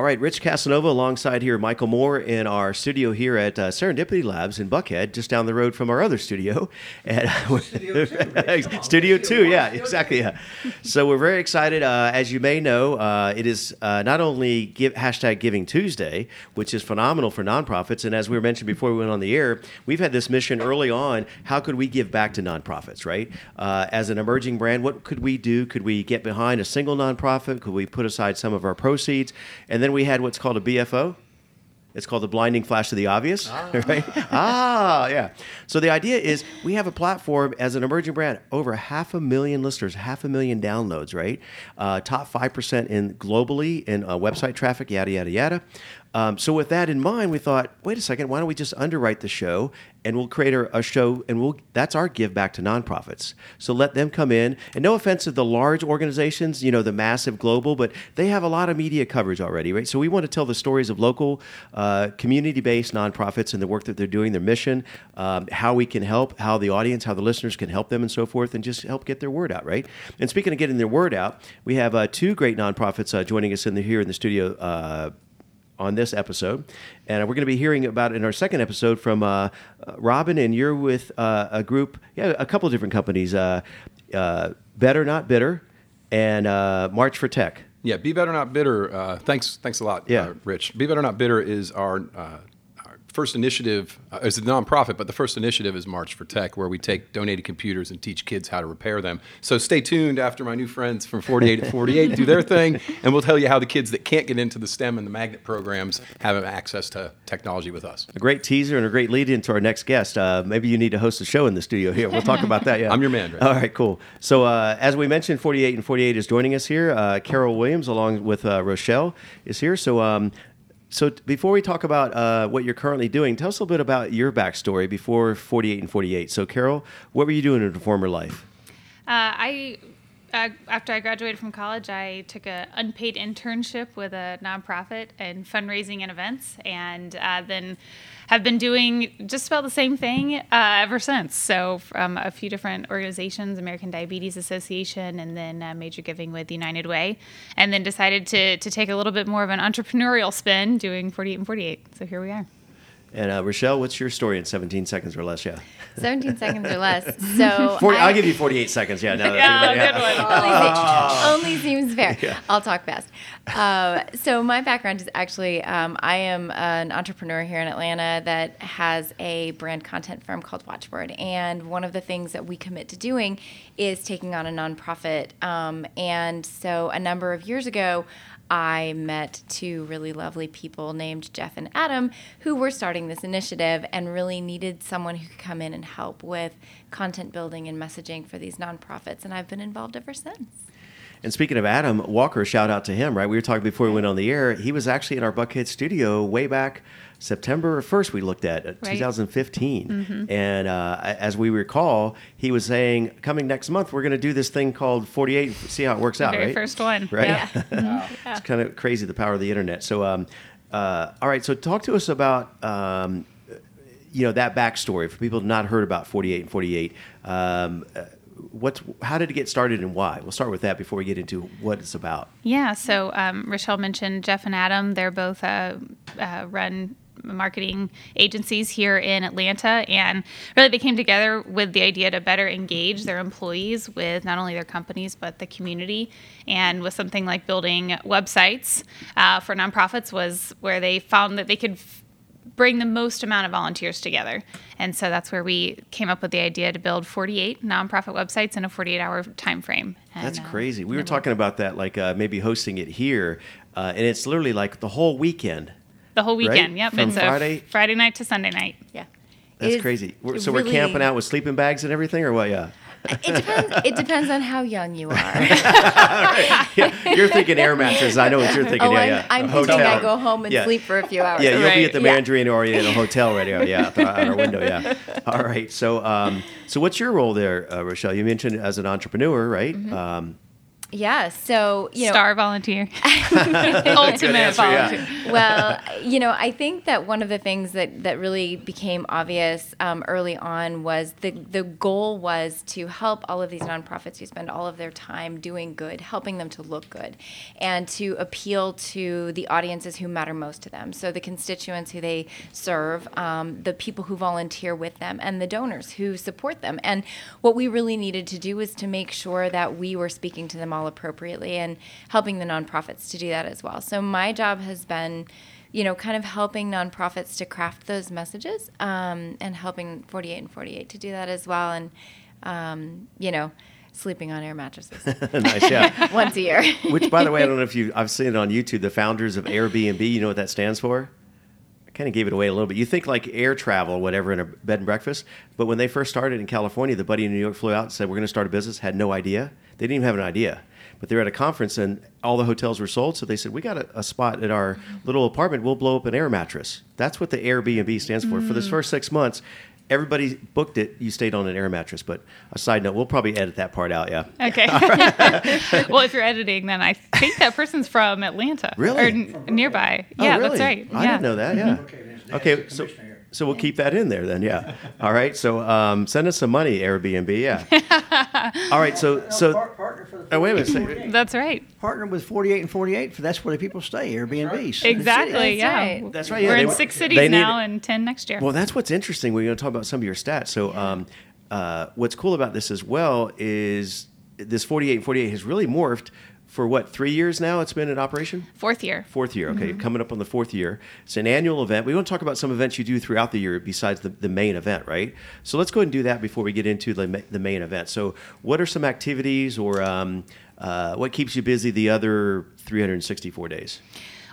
All right, Rich Casanova alongside here, Michael Moore in our studio here at uh, Serendipity Labs in Buckhead, just down the road from our other studio. And studio two, studio two yeah, exactly. Yeah. So we're very excited. Uh, as you may know, uh, it is uh, not only give, hashtag Giving Tuesday, which is phenomenal for nonprofits, and as we were mentioned before we went on the air, we've had this mission early on. How could we give back to nonprofits? Right? Uh, as an emerging brand, what could we do? Could we get behind a single nonprofit? Could we put aside some of our proceeds? And then we had what's called a BFO. It's called the blinding flash of the obvious, ah. right? ah, yeah. So the idea is we have a platform as an emerging brand, over half a million listeners, half a million downloads, right? Uh, top five percent in globally in uh, website traffic, yada yada yada. Um, so with that in mind, we thought, wait a second, why don't we just underwrite the show and we'll create a, a, show and we'll that's our give back to nonprofits. So let them come in. And no offense to the large organizations, you know, the massive global, but they have a lot of media coverage already, right? So we want to tell the stories of local, uh, community-based nonprofits and the work that they're doing, their mission, um, how we can help, how the audience, how the listeners can help them, and so forth, and just help get their word out, right? And speaking of getting their word out, we have uh, two great nonprofits uh, joining us in the, here in the studio uh, on this episode. And we're going to be hearing about in our second episode from uh, uh, Robin, and you're with uh, a group, yeah, a couple of different companies, uh, uh, Better Not Bitter and uh, March for Tech. Yeah, Be Better Not Bitter. thanks, thanks a lot, yeah. Rich. Be Better Not Bitter is our first initiative uh, is a nonprofit, but the first initiative is March for Tech, where we take donated computers and teach kids how to repair them. So stay tuned after my new friends from 48 to 48 do their thing, and we'll tell you how the kids that can't get into the STEM and the magnet programs have access to technology with us. A great teaser and a great lead into our next guest. Uh, maybe you need to host a show in the studio here. We'll talk about that. Yeah, I'm your man. Right? All right, cool. So uh, as we mentioned, 48 and 48 is joining us here. Uh, Carol Williams, along with uh, Rochelle, is here. So um, so before we talk about uh, what you're currently doing, tell us a little bit about your backstory before 48 and 48. So Carol, what were you doing in your former life? Uh, I after I graduated from college, I took an unpaid internship with a nonprofit in fundraising and events, and uh, then have been doing just about the same thing uh, ever since. So, from a few different organizations, American Diabetes Association, and then uh, Major Giving with United Way, and then decided to, to take a little bit more of an entrepreneurial spin doing 48 and 48. So, here we are. And uh, Rochelle, what's your story in 17 seconds or less? Yeah. 17 seconds or less. So 40, I, will give you 48 seconds. Yeah. Now yeah, yeah. good one. Oh. Only, seems fair. Yeah. I'll talk fast. Uh, so my background is actually um, I am an entrepreneur here in Atlanta that has a brand content firm called Watchword, and one of the things that we commit to doing is taking on a nonprofit. Um, and so a number of years ago, I met two really lovely people named Jeff and Adam who were starting this initiative and really needed someone who could come in and help with content building and messaging for these nonprofits. And I've been involved ever since. And speaking of Adam Walker, shout out to him, right? We were talking before we went on the air. He was actually in our Buckhead studio way back September 1st, we looked at, uh, right. 2015. Mm-hmm. And uh, as we recall, he was saying, coming next month, we're going to do this thing called 48, see how it works out, Very right? first one. Right? Yeah. mm-hmm. It's kind of crazy, the power of the internet. So, um, uh, all right, so talk to us about. Um, you know that backstory for people not heard about 48 and 48 um, uh, what's how did it get started and why? We'll start with that before we get into what it's about. Yeah. So um, Rochelle mentioned Jeff and Adam. They're both uh, uh, run marketing agencies here in Atlanta. And really, they came together with the idea to better engage their employees with not only their companies, but the community. And with something like building websites uh, for nonprofits, was where they found that they could f- bring the most amount of volunteers together. And so that's where we came up with the idea to build 48 nonprofit websites in a 48 hour time frame. And, that's uh, crazy. Uh, we were talking about that, like uh, maybe hosting it here. Uh, and it's literally like the whole weekend the whole weekend. Right? Yep. From it's Friday? Friday night to Sunday night. Yeah. That's crazy. so really, we're camping out with sleeping bags and everything, or what? Yeah. It depends. It depends on how young you are. yeah, you're thinking air mattress. I know what you're thinking. Oh, yeah, I'm, yeah. I'm thinking I go home and yeah. sleep for a few hours. Yeah, you'll right. be at the Mandarin or in a hotel right here. Yeah, out our window. Yeah. All right. So, um, so what's your role there, uh, Rochelle? You mentioned as an entrepreneur, right? Mm-hmm. Um, Yeah. So you know, star volunteer, ultimate answer, yeah. volunteer. well, you know, I think that one of the things that, that really became obvious um, early on was the the goal was to help all of these nonprofits who spend all of their time doing good, helping them to look good, and to appeal to the audiences who matter most to them. So the constituents who they serve, um, the people who volunteer with them, and the donors who support them. And what we really needed to do was to make sure that we were speaking to them all appropriately and helping the nonprofits to do that as well. So my job has been, you know, kind of helping nonprofits to craft those messages um, and helping 48 and 48 to do that as well. And, um, you know, sleeping on air mattresses nice, yeah. once a year. Which, by the way, I don't know if you I've seen it on YouTube. The founders of Airbnb, you know what that stands for? I kind of gave it away a little bit. You think like air travel, whatever, in a bed and breakfast, but when they first started in California, the buddy in New York flew out and said, "We're going to start a business." Had no idea. They didn't even have an idea. But they were at a conference and all the hotels were sold. So they said, We got a, a spot at our little apartment. We'll blow up an air mattress. That's what the Airbnb stands for. For this mm. first six months, everybody booked it. You stayed on an air mattress. But a side note, we'll probably edit that part out. Yeah. Okay. well, if you're editing, then I think that person's from Atlanta. Really? Or n- nearby. Oh, yeah, really? that's right. I yeah. didn't know that. Yeah. Mm-hmm. Okay, then Okay. So, commissioner here. So we'll keep that in there then. Yeah. All right. So um, send us some money, Airbnb. Yeah. All right. So so. partner for the Oh, wait a minute, 48 say- 48. That's right. Partner with 48 and 48, for that's where the people stay, Airbnbs. Exactly. That's yeah. right. That's right, yeah, We're they in six they cities need- now and ten next year. Well, that's what's interesting. We're going to talk about some of your stats. So, um, uh, what's cool about this as well is this 48 and 48 has really morphed for what, three years now it's been in operation? Fourth year. Fourth year, okay, Mm-hmm. coming up on the fourth year. It's an annual event. We want to talk about some events you do throughout the year besides the, the main event, right? So let's go ahead and do that before we get into the, the main event. So, what are some activities or um, uh, what keeps you busy the other 364 days?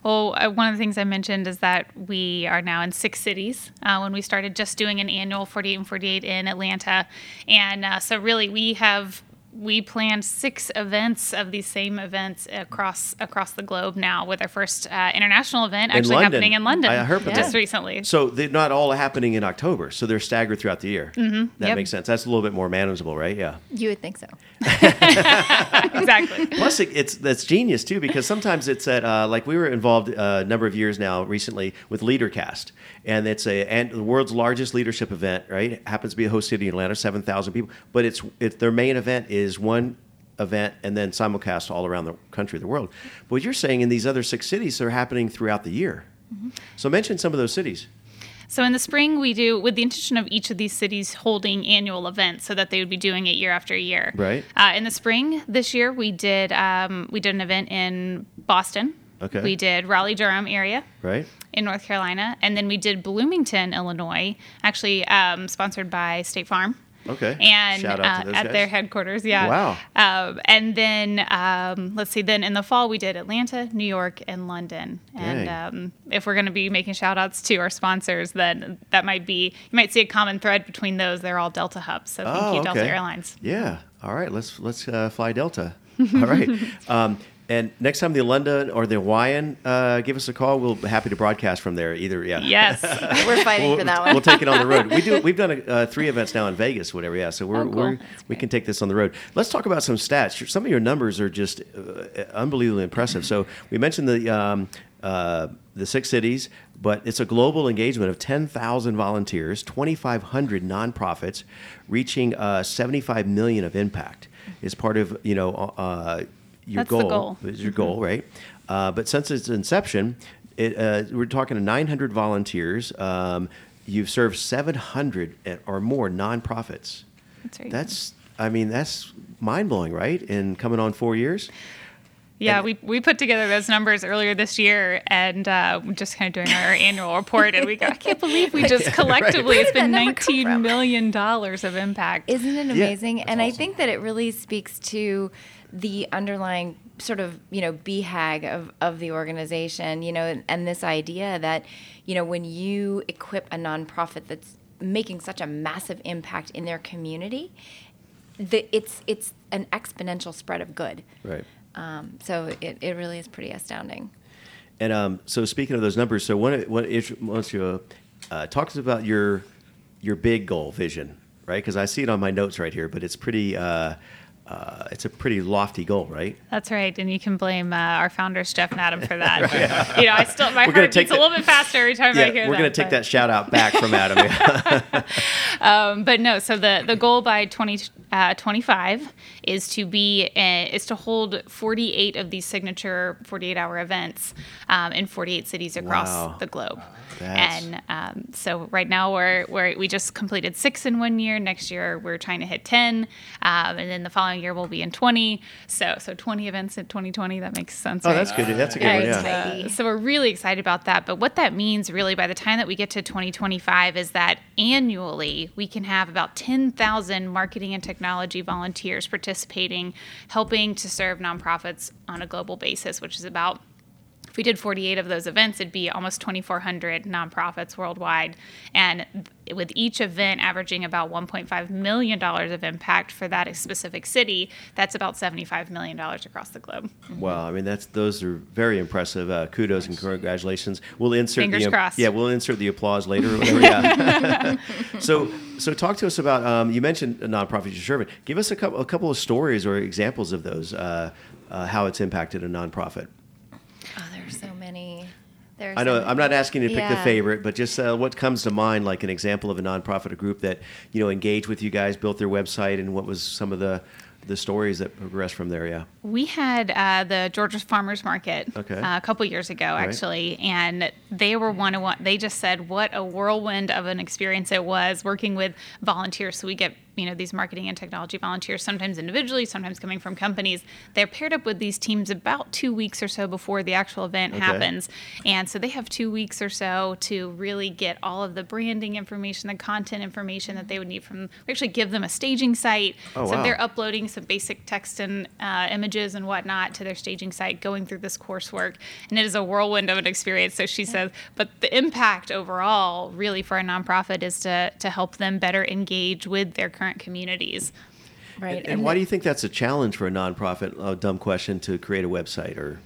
Well, uh, one of the things I mentioned is that we are now in six cities. Uh, when we started just doing an annual 48 and 48 in Atlanta, and uh, so really we have we planned six events of these same events across across the globe now, with our first uh, international event In actually London. happening in London. I heard about just that. recently. So they're not all happening in October, so they're staggered throughout the year. Mm-hmm. That Yep. makes sense. That's a little bit more manageable, right? Yeah. you would think so. exactly. Plus, it, it's that's genius too because sometimes it's at uh, like we were involved uh, a number of years now recently with LeaderCast, and it's a and the world's largest leadership event. Right, it happens to be a host city in Atlanta, seven thousand people, but it's it, their main event is one event and then simulcast all around the country, the world. But what you're saying in these other six cities, they're happening throughout the year. So mention some of those cities. So in the spring, we do with the intention of each of these cities holding annual events, so that they would be doing it year after year. Right. Uh, in the spring this year, we did um, we did an event in Boston. Okay. We did Raleigh Durham area Right. in North Carolina, and then we did Bloomington, Illinois, actually um, sponsored by State Farm. Okay. And Shout out to uh, at guys. their headquarters, yeah. Wow. Um, and then um, let's see. Then in the fall, we did Atlanta, New York, and London. And Dang. um, if we're going to be making shout outs to our sponsors, then that might be you might see a common thread between those. They're all Delta hubs. So thank Oh, you, Delta okay. Airlines. Yeah. All right. Let's let's uh, fly Delta. All right. Um, and next time the London or the Hawaiian, uh, give us a call. We'll be happy to broadcast from there. Either. Yeah. Yes. We're fighting We'll, for that one. we'll take it on the road. We do. We've done a, uh, three events now in Vegas, whatever. Yeah, so we're, Oh, cool. we're we can take this on the road. Let's talk about some stats. Some of your numbers are just uh, unbelievably impressive. So we mentioned the um, uh, the six cities, but it's a global engagement of ten thousand volunteers, twenty five hundred nonprofits, reaching uh, seventy five million of impact. Is part of you know uh, your That's the goal. Mm-hmm. is your goal, right? Uh, but since its inception, it, uh, we're talking to 900 volunteers. Um, you've served 700 or more nonprofits. That's right. That's, I mean, that's mind blowing, right? In coming on four years. Yeah, we, we put together those numbers earlier this year and uh, we're just kind of doing our annual report. And we go, I can't believe we just collectively, it's Where been did that number come 19 from? million dollars of impact. Isn't it Yeah, amazing? and I think that it really speaks to the underlying sort of you know BHAG of, of the organization, you know, and, and this idea that you know when you equip a nonprofit that's making such a massive impact in their community, the, it's it's an exponential spread of good. Right. Um, so it, it really is pretty astounding. And um, so, speaking of those numbers, so one, one once you uh, talk us about your your big goal vision, right? Because I see it on my notes right here, but it's pretty uh, uh, it's a pretty lofty goal, right? That's right, and you can blame uh, our founders Jeff and Adam for that. yeah. You know, I still my We're heart beats a little bit faster every time yeah, I hear we're going to take but- that shout out back from Adam. Um, but no, so the, the goal by 2025 is to be uh, is to hold 48 of these signature 48 hour events um, in 48 cities across Wow. the globe. That's- And um, so right now we're, we're we just completed six in one year. Next year we're trying to hit 10, um, and then the following year we'll be in 20. So so 20 events in 2020. That makes sense. oh, right? that's good. That's a good Very one. Yeah. Uh, so we're really excited about that. But what that means, really, by the time that we get to 2025, is that annually we can have about 10,000 marketing and technology volunteers participating, helping to serve nonprofits on a global basis, which is about if we did 48 of those events, it'd be almost 2,400 nonprofits worldwide. And with each event averaging about $1.5 million of impact for that specific city, that's about $75 million across the globe. Wow, I mean that's those are very impressive. Uh, kudos and congratulations. We'll insert Fingers the crossed. yeah, we'll insert the applause later. Whatever, yeah. so so talk to us about um, you mentioned a nonprofit you're serving. Give us a couple a couple of stories or examples of those. Uh, uh, how it's impacted a nonprofit. Oh, there's so many. There's I know. I'm not asking you to pick the favorite, but just uh, what comes to mind, like an example of a nonprofit, a group that you know engaged with you guys, built their website, and what was some of the the stories that progressed from there. Yeah. We had uh, the Georgia Farmers Market Okay. uh, a couple years ago, actually, and they were one of one. They just said what a whirlwind of an experience it was working with volunteers. So we get you know these marketing and technology volunteers, sometimes individually, sometimes coming from companies. They're paired up with these teams about two weeks or so before the actual event Okay. happens, and so they have two weeks or so to really get all of the branding information, the content information that they would need from. We actually give them a staging site, Oh, so wow. they're uploading some basic text and uh, images and whatnot to their staging site, going through this coursework, and it is a whirlwind of an experience. So she says, but the impact overall, really, for a nonprofit, is to to help them better engage with their current communities. Right. And, why do you think that's a challenge for a nonprofit? A dumb question to create a website or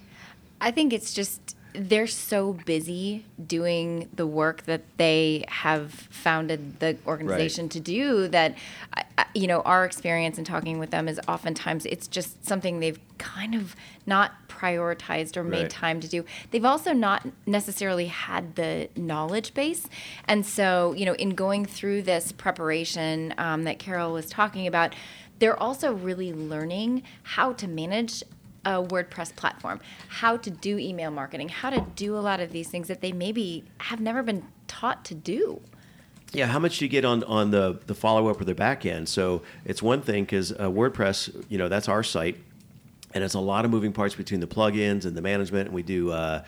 I think it's just they're so busy doing the work that they have founded the organization to do that you know our experience in talking with them is oftentimes it's just something they've kind of not prioritized or made Right. time to do. They've also not necessarily had the knowledge base. And so you know in going through this preparation um, that carol was talking about they're also really learning how to manage a WordPress platform, how to do email marketing, how to do a lot of these things that they maybe have never been taught to do. Yeah, how much do you get on on the the follow up or the back end? So it's one thing because uh, WordPress, you know, that's our site, and it's a lot of moving parts between the plugins and the management. And we do uh,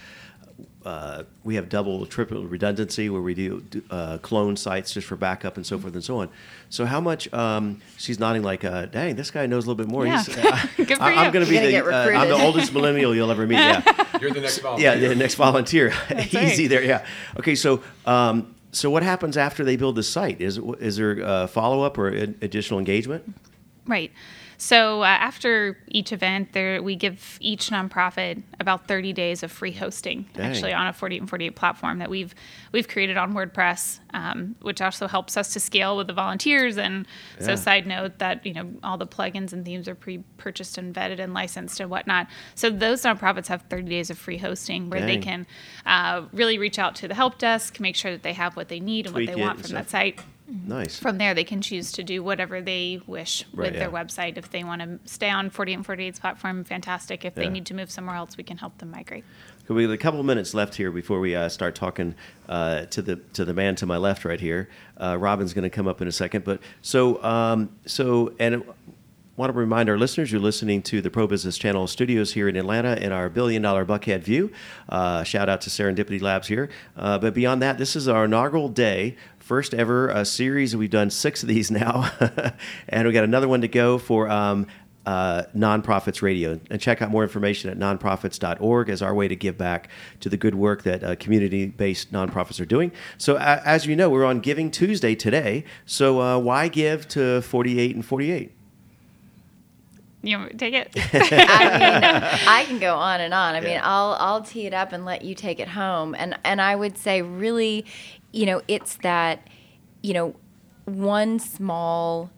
uh, we have double, triple redundancy where we do uh, clone sites just for backup and so forth and so on. So how much? Um, she's nodding like, uh, "Dang, this guy knows a little bit more." Yeah. Good for I, you. am going to be the gonna get uh, I'm the oldest millennial you'll ever meet. Yeah. You're the next volunteer. Yeah, the next volunteer. Easy right. there. Yeah. Okay. So, um, so what happens after they build the site? Is is there uh, follow up or additional engagement? Right. So uh, after each event, there we give each nonprofit about 30 days of free hosting, Dang. actually on a 48 and 48 platform that we've we've created on WordPress, um, which also helps us to scale with the volunteers. And Yeah. so, side note that you know all the plugins and themes are pre-purchased and vetted and licensed and whatnot. So those nonprofits have 30 days of free hosting where they can uh, really reach out to the help desk, make sure that they have what they need and Tweak what they want from that site Nice. from there they can choose to do whatever they wish Right, with their website if they want to stay on 48 and 48's platform fantastic if they need to move somewhere else we can help them migrate We have a couple minutes left here before we uh, start talking uh, to the to the man to my left right here. Uh, Robin's going to come up in a second, but so um, so and. Want to remind our listeners you're listening to the Pro Business Channel studios here in Atlanta in our billion dollar Buckhead view. Uh, shout out to Serendipity Labs here. Uh, but beyond that, this is our inaugural day, first ever uh, series. We've done six of these now, and we got another one to go for um, uh, Nonprofits Radio. And check out more information at nonprofits.org as our way to give back to the good work that uh, community based nonprofits are doing. So, as you know, we're on Giving Tuesday today. So, uh, why give to 48 and 48? You want me to take it I mean, I can go on and on. I mean, I'll I'll tee it up and let you take it home. And and I would say really, you know, it's that, you know, one small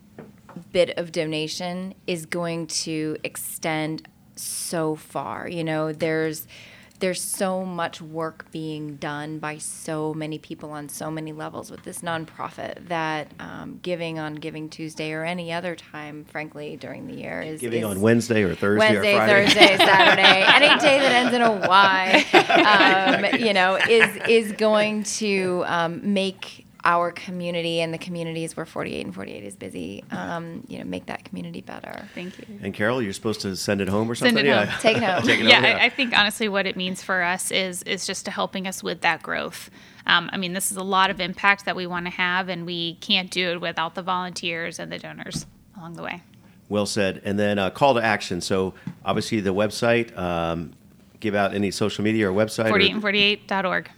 bit of donation is going to extend so far. You know, there's there's so much work being done by so many people on so many levels with this nonprofit that um, giving on Giving Tuesday or any other time, frankly, during the year is Giving is on Wednesday or Thursday Wednesday, or Friday. Thursday, Saturday, any day that ends in a Y, um, you know, is is going to um, make our community and the communities where 48 and 48 is busy, um, you know, make that community better. Thank you. And Carol, you're supposed to send it home or something. Send something? it yeah. home. Take it home. Take it yeah, home, I, I think honestly, what it means for us is is just to helping us with that growth. Um, I mean, this is a lot of impact that we want to have, and we can't do it without the volunteers and the donors along the way. Well said. And then uh, call to action. So obviously the website. Um, give out any social media or website. or- 48and48.org.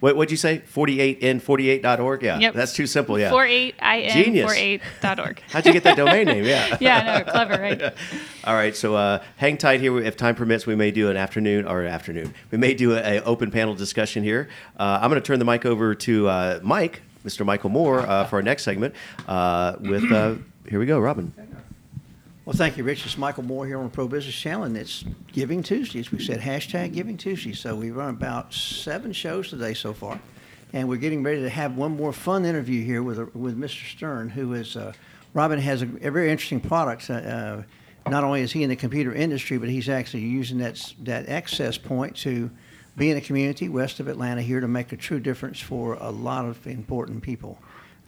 What would you say? 48in48.org? Yeah. Yep. That's too simple. Yeah. 48in Genius. 48.org. How'd you get that domain name? Yeah. yeah, no, clever, right? All right, so uh, hang tight here. If time permits, we may do an afternoon or an afternoon. We may do a, a open panel discussion here. Uh, I'm going to turn the mic over to uh, Mike, Mr. Michael Moore, uh, for our next segment. Uh, with uh, here we go, Robin. Well, thank you, Rich. It's Michael Moore here on Pro Business Channel, and it's Giving Tuesday, as we said, hashtag Giving Tuesday. So we've run about seven shows today so far, and we're getting ready to have one more fun interview here with with Mr. Stern, who is uh, Robin has a, a very interesting product. Uh, uh, not only is he in the computer industry, but he's actually using that that access point to be in a community west of Atlanta here to make a true difference for a lot of important people.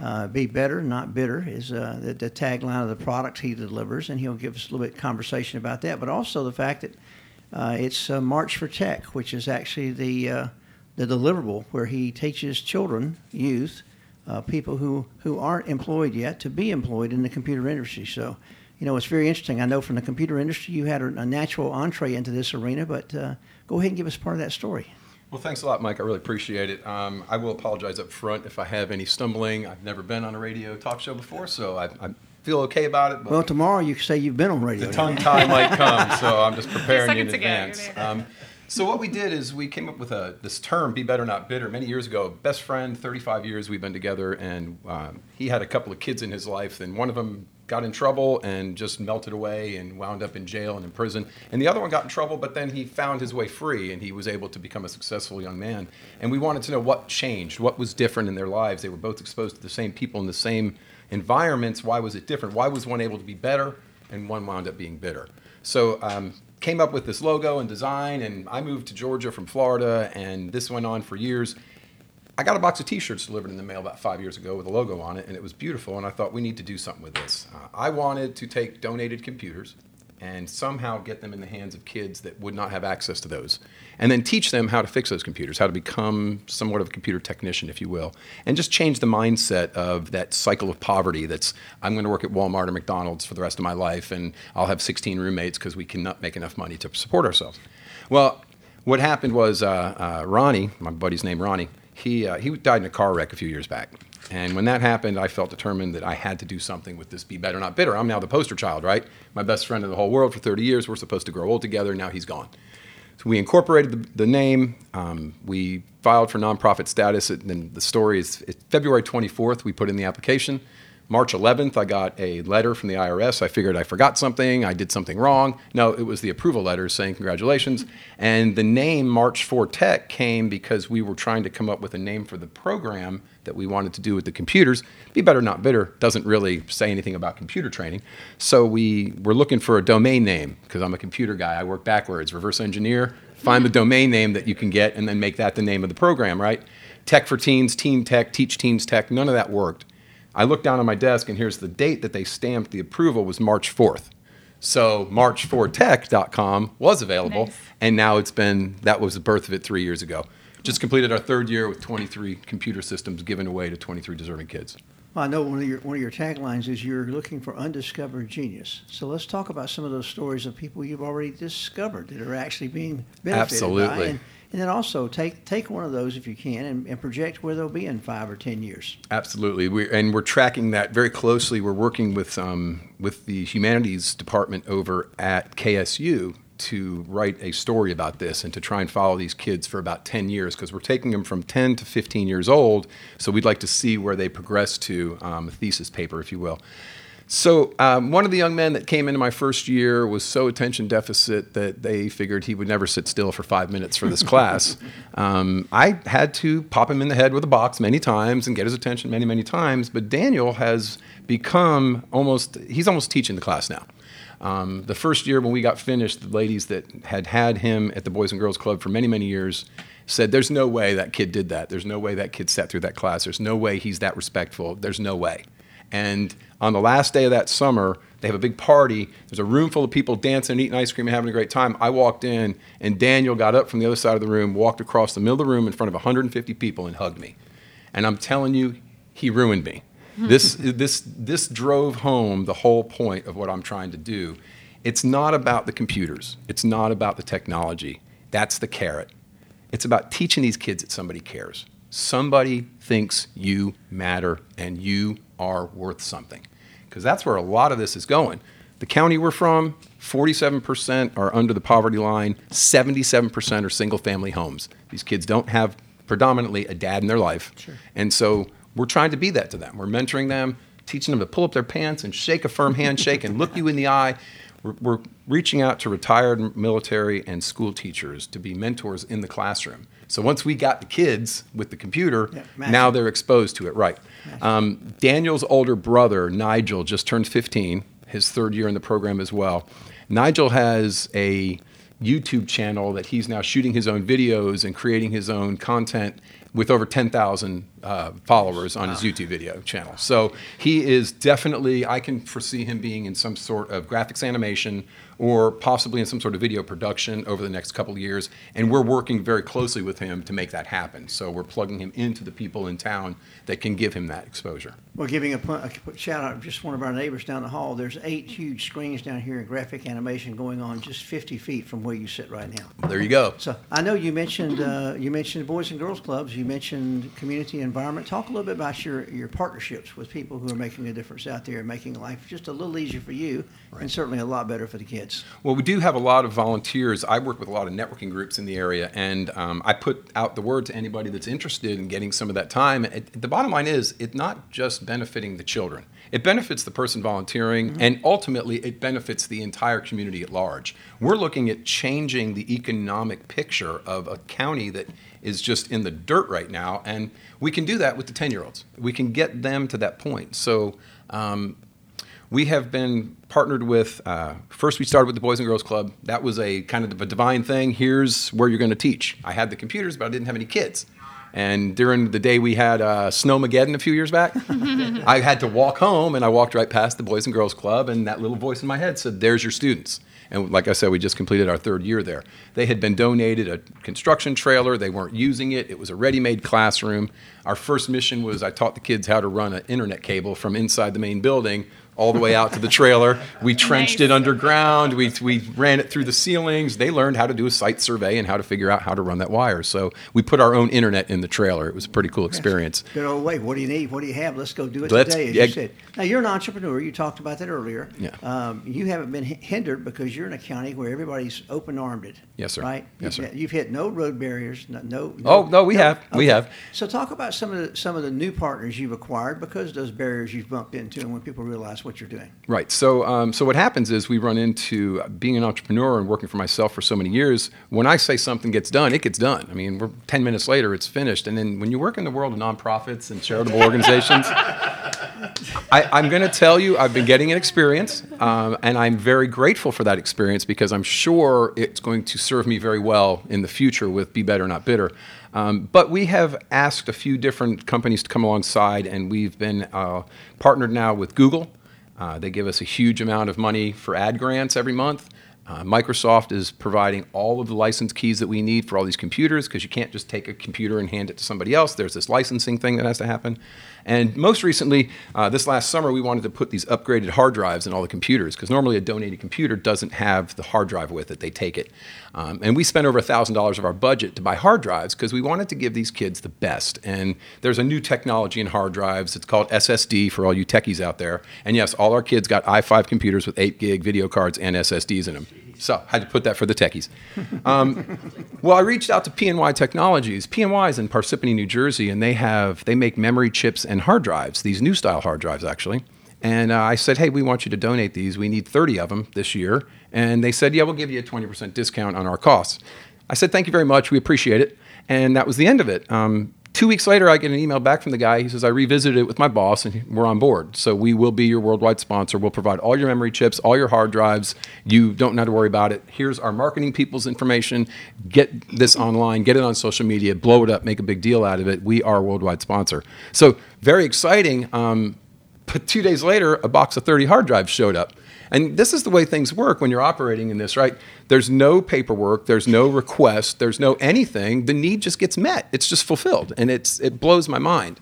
Uh, be better, not bitter, is uh, the, the tagline of the products he delivers, and he'll give us a little bit of conversation about that. But also the fact that uh, it's uh, March for Tech, which is actually the uh, the deliverable where he teaches children, youth, uh, people who, who aren't employed yet, to be employed in the computer industry. So, you know, it's very interesting. I know from the computer industry you had a, natural entree into this arena, but go ahead and give us part of that story. Well, thanks a lot, Mike. I really appreciate it. Um, I will apologize up front if I have any stumbling. I've never been on a radio talk show before, so I, I feel okay about it. But Well, tomorrow you can say you've been on radio. the tongue tie might come, so I'm just preparing you in seconds ago, you're advance. Um, so what we did is we came up with a this term "be better, not bitter" many years ago. Best friend, 35 years we've been together, and um, he had a couple of kids in his life, and one of them got in trouble and just melted away and wound up in jail and in prison. And the other one got in trouble, but then he found his way free and he was able to become a successful young man. And we wanted to know what changed, what was different in their lives. They were both exposed to the same people in the same environments. Why was it different? Why was one able to be better and one wound up being bitter? So um, came up with this logo and design, and I moved to Georgia from Florida, and this went on for years. I got a box of T-shirts delivered in the mail about five years ago with a logo on it, and it was beautiful. And I thought we need to do something with this. Uh, I wanted to take donated computers and somehow get them in the hands of kids that would not have access to those, and then teach them how to fix those computers, how to become somewhat of a computer technician, if you will, and just change the mindset of that cycle of poverty. That's I'm going to work at Walmart or McDonald's for the rest of my life, and I'll have 16 roommates because we cannot make enough money to support ourselves. Well, what happened was uh, uh, Ronnie, my buddy's name Ronnie, he, uh, he died in a car wreck a few years back. And when that happened, I felt determined that I had to do something with this Be Better Not Bitter. I'm now the poster child, right? My best friend in the whole world for 30 years. We're supposed to grow old together. Now he's gone. So we incorporated the, the name. Um, we filed for nonprofit status. And then the story is February 24th, we put in the application. March 11th, I got a letter from the IRS. I figured I forgot something, I did something wrong. No, it was the approval letter saying congratulations. And the name March for Tech came because we were trying to come up with a name for the program that we wanted to do with the computers. Be Better Not Bitter doesn't really say anything about computer training. So we were looking for a domain name because I'm a computer guy. I work backwards, reverse engineer, find the domain name that you can get, and then make that the name of the program, right? Tech for Teens, Teen Tech, Teach Teens Tech, none of that worked. I looked down on my desk, and here's the date that they stamped the approval was March 4th. So march4tech.com was available, Nice. and now it's been that was the birth of it three years ago. Just completed our third year with 23 computer systems given away to 23 deserving kids. Well, I know one of your one of your taglines is you're looking for undiscovered genius. So let's talk about some of those stories of people you've already discovered that are actually being benefited by. Absolutely. And, and then also take take one of those if you can and, and project where they'll be in five or ten years. Absolutely, we and we're tracking that very closely. We're working with um, with the humanities department over at KSU to write a story about this and to try and follow these kids for about 10 years because we're taking them from 10 to 15 years old. So we'd like to see where they progress to um, a thesis paper, if you will. So um, one of the young men that came into my first year was so attention deficit that they figured he would never sit still for five minutes for this class. Um, I had to pop him in the head with a box many times and get his attention many, many times. But Daniel has become almost, he's almost teaching the class now. Um, the first year when we got finished, the ladies that had had him at the Boys and Girls Club for many, many years said, There's no way that kid did that. There's no way that kid sat through that class. There's no way he's that respectful. There's no way. And on the last day of that summer, they have a big party. There's a room full of people dancing and eating ice cream and having a great time. I walked in, and Daniel got up from the other side of the room, walked across the middle of the room in front of 150 people, and hugged me. And I'm telling you, he ruined me. Hmm. this, this, this drove home the whole point of what I'm trying to do. It's not about the computers, it's not about the technology. That's the carrot. It's about teaching these kids that somebody cares. Somebody thinks you matter and you are worth something because that's where a lot of this is going. The county we're from, 47% are under the poverty line, 77% are single family homes. These kids don't have predominantly a dad in their life. Sure. And so we're trying to be that to them. We're mentoring them, teaching them to pull up their pants and shake a firm handshake and look you in the eye. We're, we're reaching out to retired military and school teachers to be mentors in the classroom. So once we got the kids with the computer, yeah, now they're exposed to it, right? Um, Daniel's older brother, Nigel, just turned 15, his third year in the program as well. Nigel has a YouTube channel that he's now shooting his own videos and creating his own content with over 10,000 uh, followers on wow. his YouTube video channel. So he is definitely, I can foresee him being in some sort of graphics animation or possibly in some sort of video production over the next couple of years. And we're working very closely with him to make that happen. So we're plugging him into the people in town that can give him that exposure. Well, giving a, a shout out, to just one of our neighbors down the hall, there's eight huge screens down here in graphic animation going on just 50 feet from where you sit right now. There you go. So I know you mentioned uh, you mentioned Boys and Girls Clubs, you mentioned community environment. Talk a little bit about your, your partnerships with people who are making a difference out there and making life just a little easier for you right. and certainly a lot better for the kids. Well, we do have a lot of volunteers. I work with a lot of networking groups in the area, and um, I put out the word to anybody that's interested in getting some of that time. It, the bottom line is, it's not just benefiting the children. It benefits the person volunteering, mm-hmm. and ultimately, it benefits the entire community at large. We're looking at changing the economic picture of a county that is just in the dirt right now, and we can do that with the 10 year olds. We can get them to that point. So, um, we have been partnered with, uh, first we started with the Boys and Girls Club. That was a kind of a divine thing. Here's where you're going to teach. I had the computers, but I didn't have any kids. And during the day we had uh, Snowmageddon a few years back, I had to walk home and I walked right past the Boys and Girls Club, and that little voice in my head said, There's your students. And like I said, we just completed our third year there. They had been donated a construction trailer, they weren't using it, it was a ready made classroom. Our first mission was I taught the kids how to run an internet cable from inside the main building all the way out to the trailer. We trenched nice. it underground. We, we ran it through the ceilings. They learned how to do a site survey and how to figure out how to run that wire. So we put our own internet in the trailer. It was a pretty cool experience. Good old way. What do you need? What do you have? Let's go do it Let's, today, as yeah, you said. Now, you're an entrepreneur. You talked about that earlier. Yeah. Um, you haven't been hindered because you're in a county where everybody's open armed. Yes, sir. Right? Yes, you've, sir. You've hit no road barriers. No. no oh, no, we no. have. Okay. We have. So talk about some of the, some of the new partners you've acquired because those barriers you've bumped into and when people realize what you're doing. Right. So, um, so what happens is we run into being an entrepreneur and working for myself for so many years. When I say something gets done, it gets done. I mean, we're 10 minutes later, it's finished. And then when you work in the world of nonprofits and charitable organizations, I, am going to tell you, I've been getting an experience, um, and I'm very grateful for that experience because I'm sure it's going to serve me very well in the future with Be Better Not Bitter. Um, but we have asked a few different companies to come alongside, and we've been uh, partnered now with Google. Uh, they give us a huge amount of money for ad grants every month. Uh, Microsoft is providing all of the license keys that we need for all these computers because you can't just take a computer and hand it to somebody else. There's this licensing thing that has to happen. And most recently, uh, this last summer, we wanted to put these upgraded hard drives in all the computers because normally a donated computer doesn't have the hard drive with it. They take it. Um, and we spent over $1,000 of our budget to buy hard drives because we wanted to give these kids the best. And there's a new technology in hard drives. It's called SSD for all you techies out there. And yes, all our kids got i5 computers with 8 gig video cards and SSDs in them. So I had to put that for the techies. Um, well, I reached out to PNY Technologies. PNY is in Parsippany, New Jersey, and they have they make memory chips and hard drives. These new style hard drives, actually. And uh, I said, hey, we want you to donate these. We need 30 of them this year. And they said, yeah, we'll give you a 20% discount on our costs. I said, thank you very much. We appreciate it. And that was the end of it. Um, two weeks later, I get an email back from the guy. He says, I revisited it with my boss and we're on board. So we will be your worldwide sponsor. We'll provide all your memory chips, all your hard drives. You don't have to worry about it. Here's our marketing people's information. Get this online, get it on social media, blow it up, make a big deal out of it. We are a worldwide sponsor. So very exciting. Um, but two days later, a box of 30 hard drives showed up. And this is the way things work when you're operating in this, right? There's no paperwork, there's no request, there's no anything. The need just gets met. It's just fulfilled, and it's it blows my mind.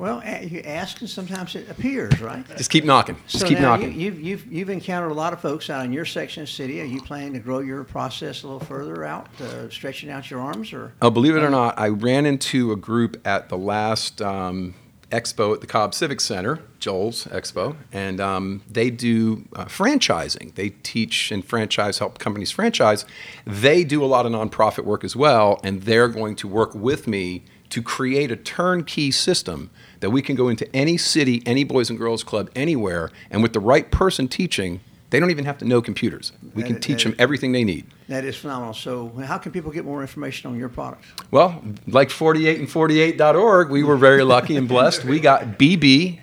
Well, you ask, and sometimes it appears, right? Just keep knocking. Just so keep knocking. You, have you've, you've encountered a lot of folks out in your section of the city. Are you planning to grow your process a little further out, uh, stretching out your arms, or? Oh, believe it or not, I ran into a group at the last um, expo at the Cobb Civic Center, Joel's Expo, and um, they do uh, franchising. They teach and franchise, help companies franchise. They do a lot of nonprofit work as well, and they're going to work with me to create a turnkey system that we can go into any city, any Boys and Girls Club, anywhere, and with the right person teaching, they don't even have to know computers. We can teach them everything they need. That is phenomenal. So, how can people get more information on your products? Well, like 48 and 48.org, we were very lucky and blessed. We got bbnb.org.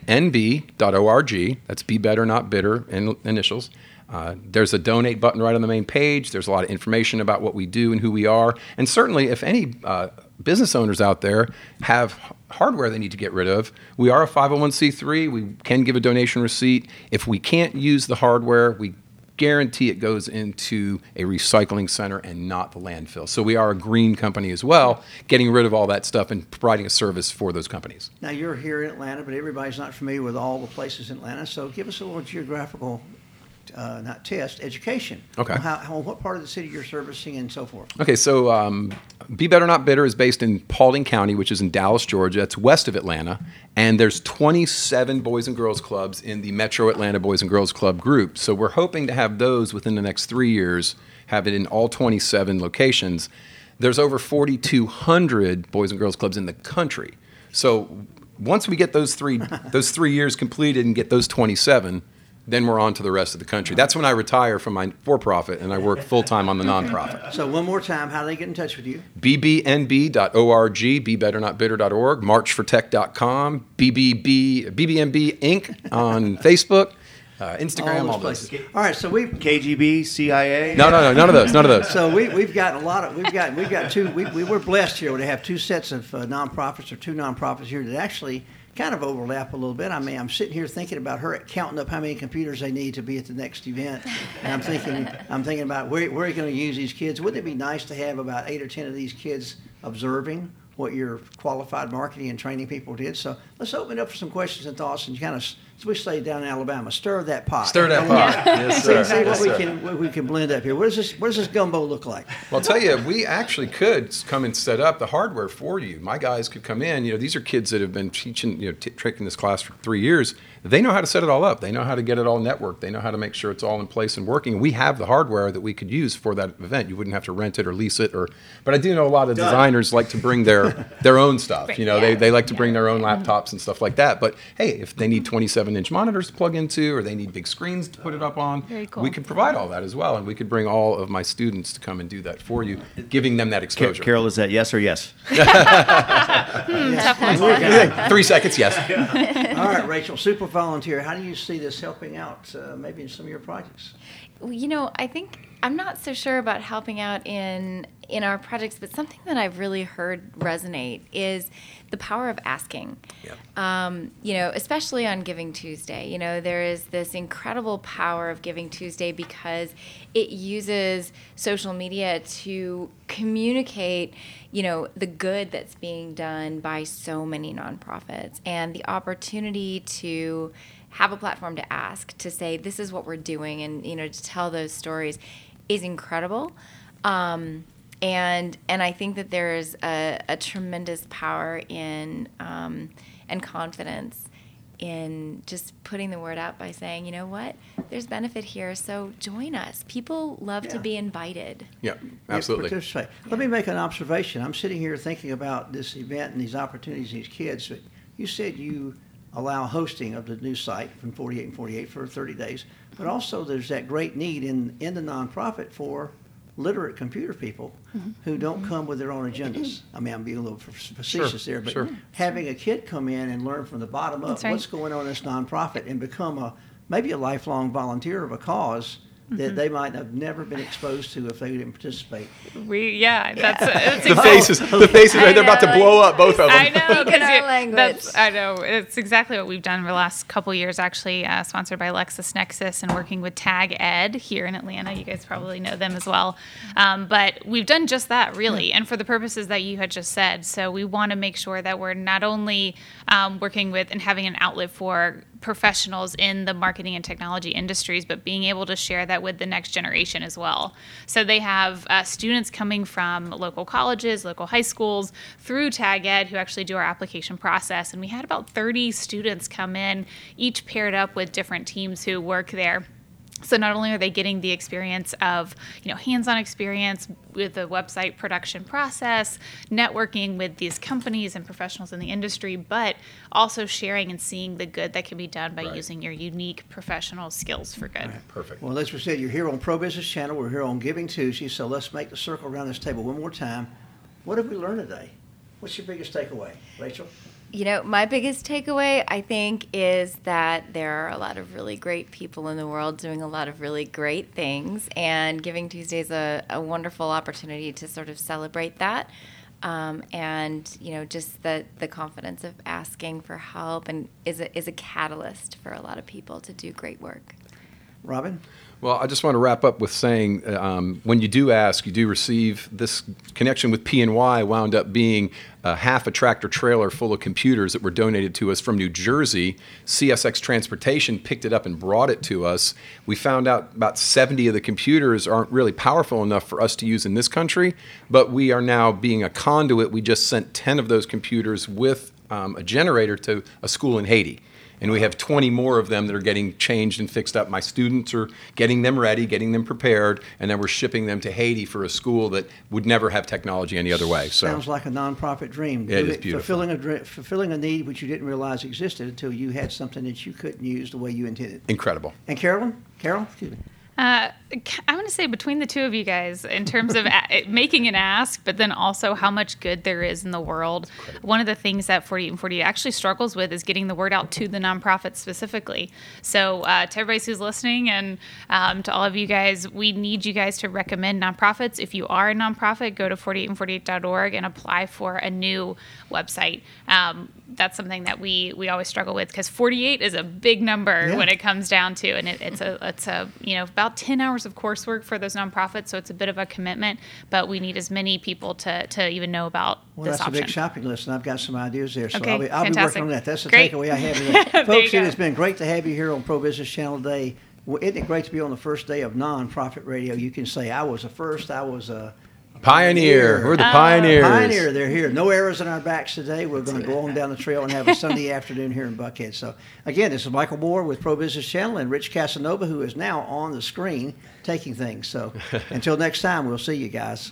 That's be better, not bitter in initials. Uh, there's a donate button right on the main page. There's a lot of information about what we do and who we are. And certainly, if any uh, business owners out there have hardware they need to get rid of, we are a 501c3. We can give a donation receipt. If we can't use the hardware, we guarantee it goes into a recycling center and not the landfill. So we are a green company as well, getting rid of all that stuff and providing a service for those companies. Now you're here in Atlanta, but everybody's not familiar with all the places in Atlanta. So give us a little geographical uh, not test, education. Okay. How, how, what part of the city you're servicing and so forth. Okay, so um, Be Better Not Bitter is based in Paulding County, which is in Dallas, Georgia. It's west of Atlanta, and there's 27 Boys and Girls Clubs in the Metro Atlanta Boys and Girls Club group. So we're hoping to have those within the next three years, have it in all 27 locations. There's over 4,200 Boys and Girls Clubs in the country. So once we get those three those three years completed and get those 27 then we're on to the rest of the country. That's when I retire from my for profit and I work full time on the nonprofit. So, one more time, how do they get in touch with you? bbnb.org, bebetternotbitter.org, marchfortech.com, BBB, BBNB Inc. on Facebook. Uh, Instagram, all, all places. All right, so we KGB, CIA. No, no, no, none of those, none of those. So we we've got a lot of we've got we've got two. We, we were blessed here to have two sets of uh, nonprofits or two nonprofits here that actually kind of overlap a little bit. I mean, I'm sitting here thinking about her counting up how many computers they need to be at the next event, and I'm thinking, I'm thinking about where, where are you going to use these kids? Wouldn't it be nice to have about eight or ten of these kids observing what your qualified marketing and training people did? So let's open it up for some questions and thoughts, and kind of as we say down in Alabama, stir that pot. Stir that pot. yes, sir. See, see what yes, we can what we can blend up here. What does this What does this gumbo look like? Well, I'll tell you, we actually could come and set up the hardware for you. My guys could come in. You know, these are kids that have been teaching, you know, t- taking this class for three years. They know how to set it all up. They know how to get it all networked. They know how to make sure it's all in place and working. We have the hardware that we could use for that event. You wouldn't have to rent it or lease it. Or, but I do know a lot of Done. designers like to bring their their own stuff. You know, yeah. they, they like to bring their own laptops and stuff like that. But hey, if they need 27 inch monitors to plug plug into or they need big screens to put it up on, cool. we could provide all that as well. And we could bring all of my students to come and do that for you, giving them that exposure. Carol, is that yes or yes? yes. Three seconds, yes. all right, Rachel, super volunteer. How do you see this helping out uh, maybe in some of your projects? You know, I think I'm not so sure about helping out in in our projects, but something that I've really heard resonate is the power of asking. Yep. Um, you know, especially on Giving Tuesday. You know, there is this incredible power of Giving Tuesday because it uses social media to communicate, you know, the good that's being done by so many nonprofits and the opportunity to have a platform to ask to say this is what we're doing and you know to tell those stories is incredible um, and and I think that there is a, a tremendous power in um, and confidence in just putting the word out by saying, you know what, there's benefit here, so join us. People love yeah. to be invited. Yeah, absolutely. Yeah, Let me make an observation. I'm sitting here thinking about this event and these opportunities, these kids. You said you allow hosting of the new site from 48 and 48 for 30 days. But also, there's that great need in, in the nonprofit for literate computer people mm-hmm. who don't mm-hmm. come with their own agendas. I mean, I'm being a little facetious there, but sure. having a kid come in and learn from the bottom up right. what's going on in this nonprofit and become a maybe a lifelong volunteer of a cause that they might have never been exposed to if they didn't participate. We yeah, that's, that's The exactly- faces, the faces, I they're about to blow up, both of them. I know. Speaking 'cause our you- language. That's, I know. It's exactly what we've done for the last couple years, actually, uh, sponsored by LexisNexis and working with TAG-Ed here in Atlanta. You guys probably know them as well. Um, but we've done just that, really, and for the purposes that you had just said. So we want to make sure that we're not only um, working with and having an outlet for professionals in the marketing and technology industries, but being able to share that with the next generation as well. So they have uh, students coming from local colleges, local high schools, through TAG-Ed who actually do our application process. And we had about 30 students come in, each paired up with different teams who work there. So not only are they getting the experience of, you know, hands-on experience with the website production process, networking with these companies and professionals in the industry, but also sharing and seeing the good that can be done by Right. using your unique professional skills for good. Perfect. Well, as we said, you're here on Pro Business Channel. We're here on Giving Tuesday. So let's make the circle around this table one more time. What have we learned today? What's your biggest takeaway, Rachel? You know, my biggest takeaway, I think, is that there are a lot of really great people in the world doing a lot of really great things, and Giving Tuesday is a, a wonderful opportunity to sort of celebrate that. Um, and you know, just the the confidence of asking for help and is a, is a catalyst for a lot of people to do great work. Robin? Well, I just want to wrap up with saying, uh, um, when you do ask, you do receive. This connection with PNY wound up being a half a tractor trailer full of computers that were donated to us from New Jersey. CSX Transportation picked it up and brought it to us. We found out about 70 of the computers aren't really powerful enough for us to use in this country, but we are now being a conduit. We just sent 10 of those computers with um, a generator to a school in Haiti. And we have 20 more of them that are getting changed and fixed up. My students are getting them ready, getting them prepared, and then we're shipping them to Haiti for a school that would never have technology any other way. So Sounds like a nonprofit dream. It is beautiful. Fulfilling a, fulfilling a need which you didn't realize existed until you had something that you couldn't use the way you intended. incredible. And Carolyn? Carol? Excuse me. Uh, I'm going to say between the two of you guys, in terms of a- making an ask, but then also how much good there is in the world. One of the things that 48 in 48 actually struggles with is getting the word out to the nonprofits specifically. So, uh, to everybody who's listening and um, to all of you guys, we need you guys to recommend nonprofits. If you are a nonprofit, go to 48in48.org and apply for a new website. Um, that's something that we we always struggle with because 48 is a big number Yeah. when it comes down to, and it, it's a it's a you know about 10 hours of coursework for those nonprofits, so it's a bit of a commitment. But we need as many people to to even know about Well, this that's option. a big shopping list, and I've got some ideas there. So Okay, I'll, be, I'll be fantastic. working on that. That's the Great. takeaway I have today. Folks, it has been great to have you here on Pro Business Channel today. Well, isn't it great to be on the first day of nonprofit radio? You can say, I was the first, I was a Pioneer. We're the Uh, pioneers. pioneer. They're here. No arrows in our backs today. We're going to go on down the trail and have a Sunday afternoon here in Buckhead. So, again, this is Michael Moore with Pro Business Channel and Rich Casanova, who is now on the screen taking things. So, until next time, we'll see you guys.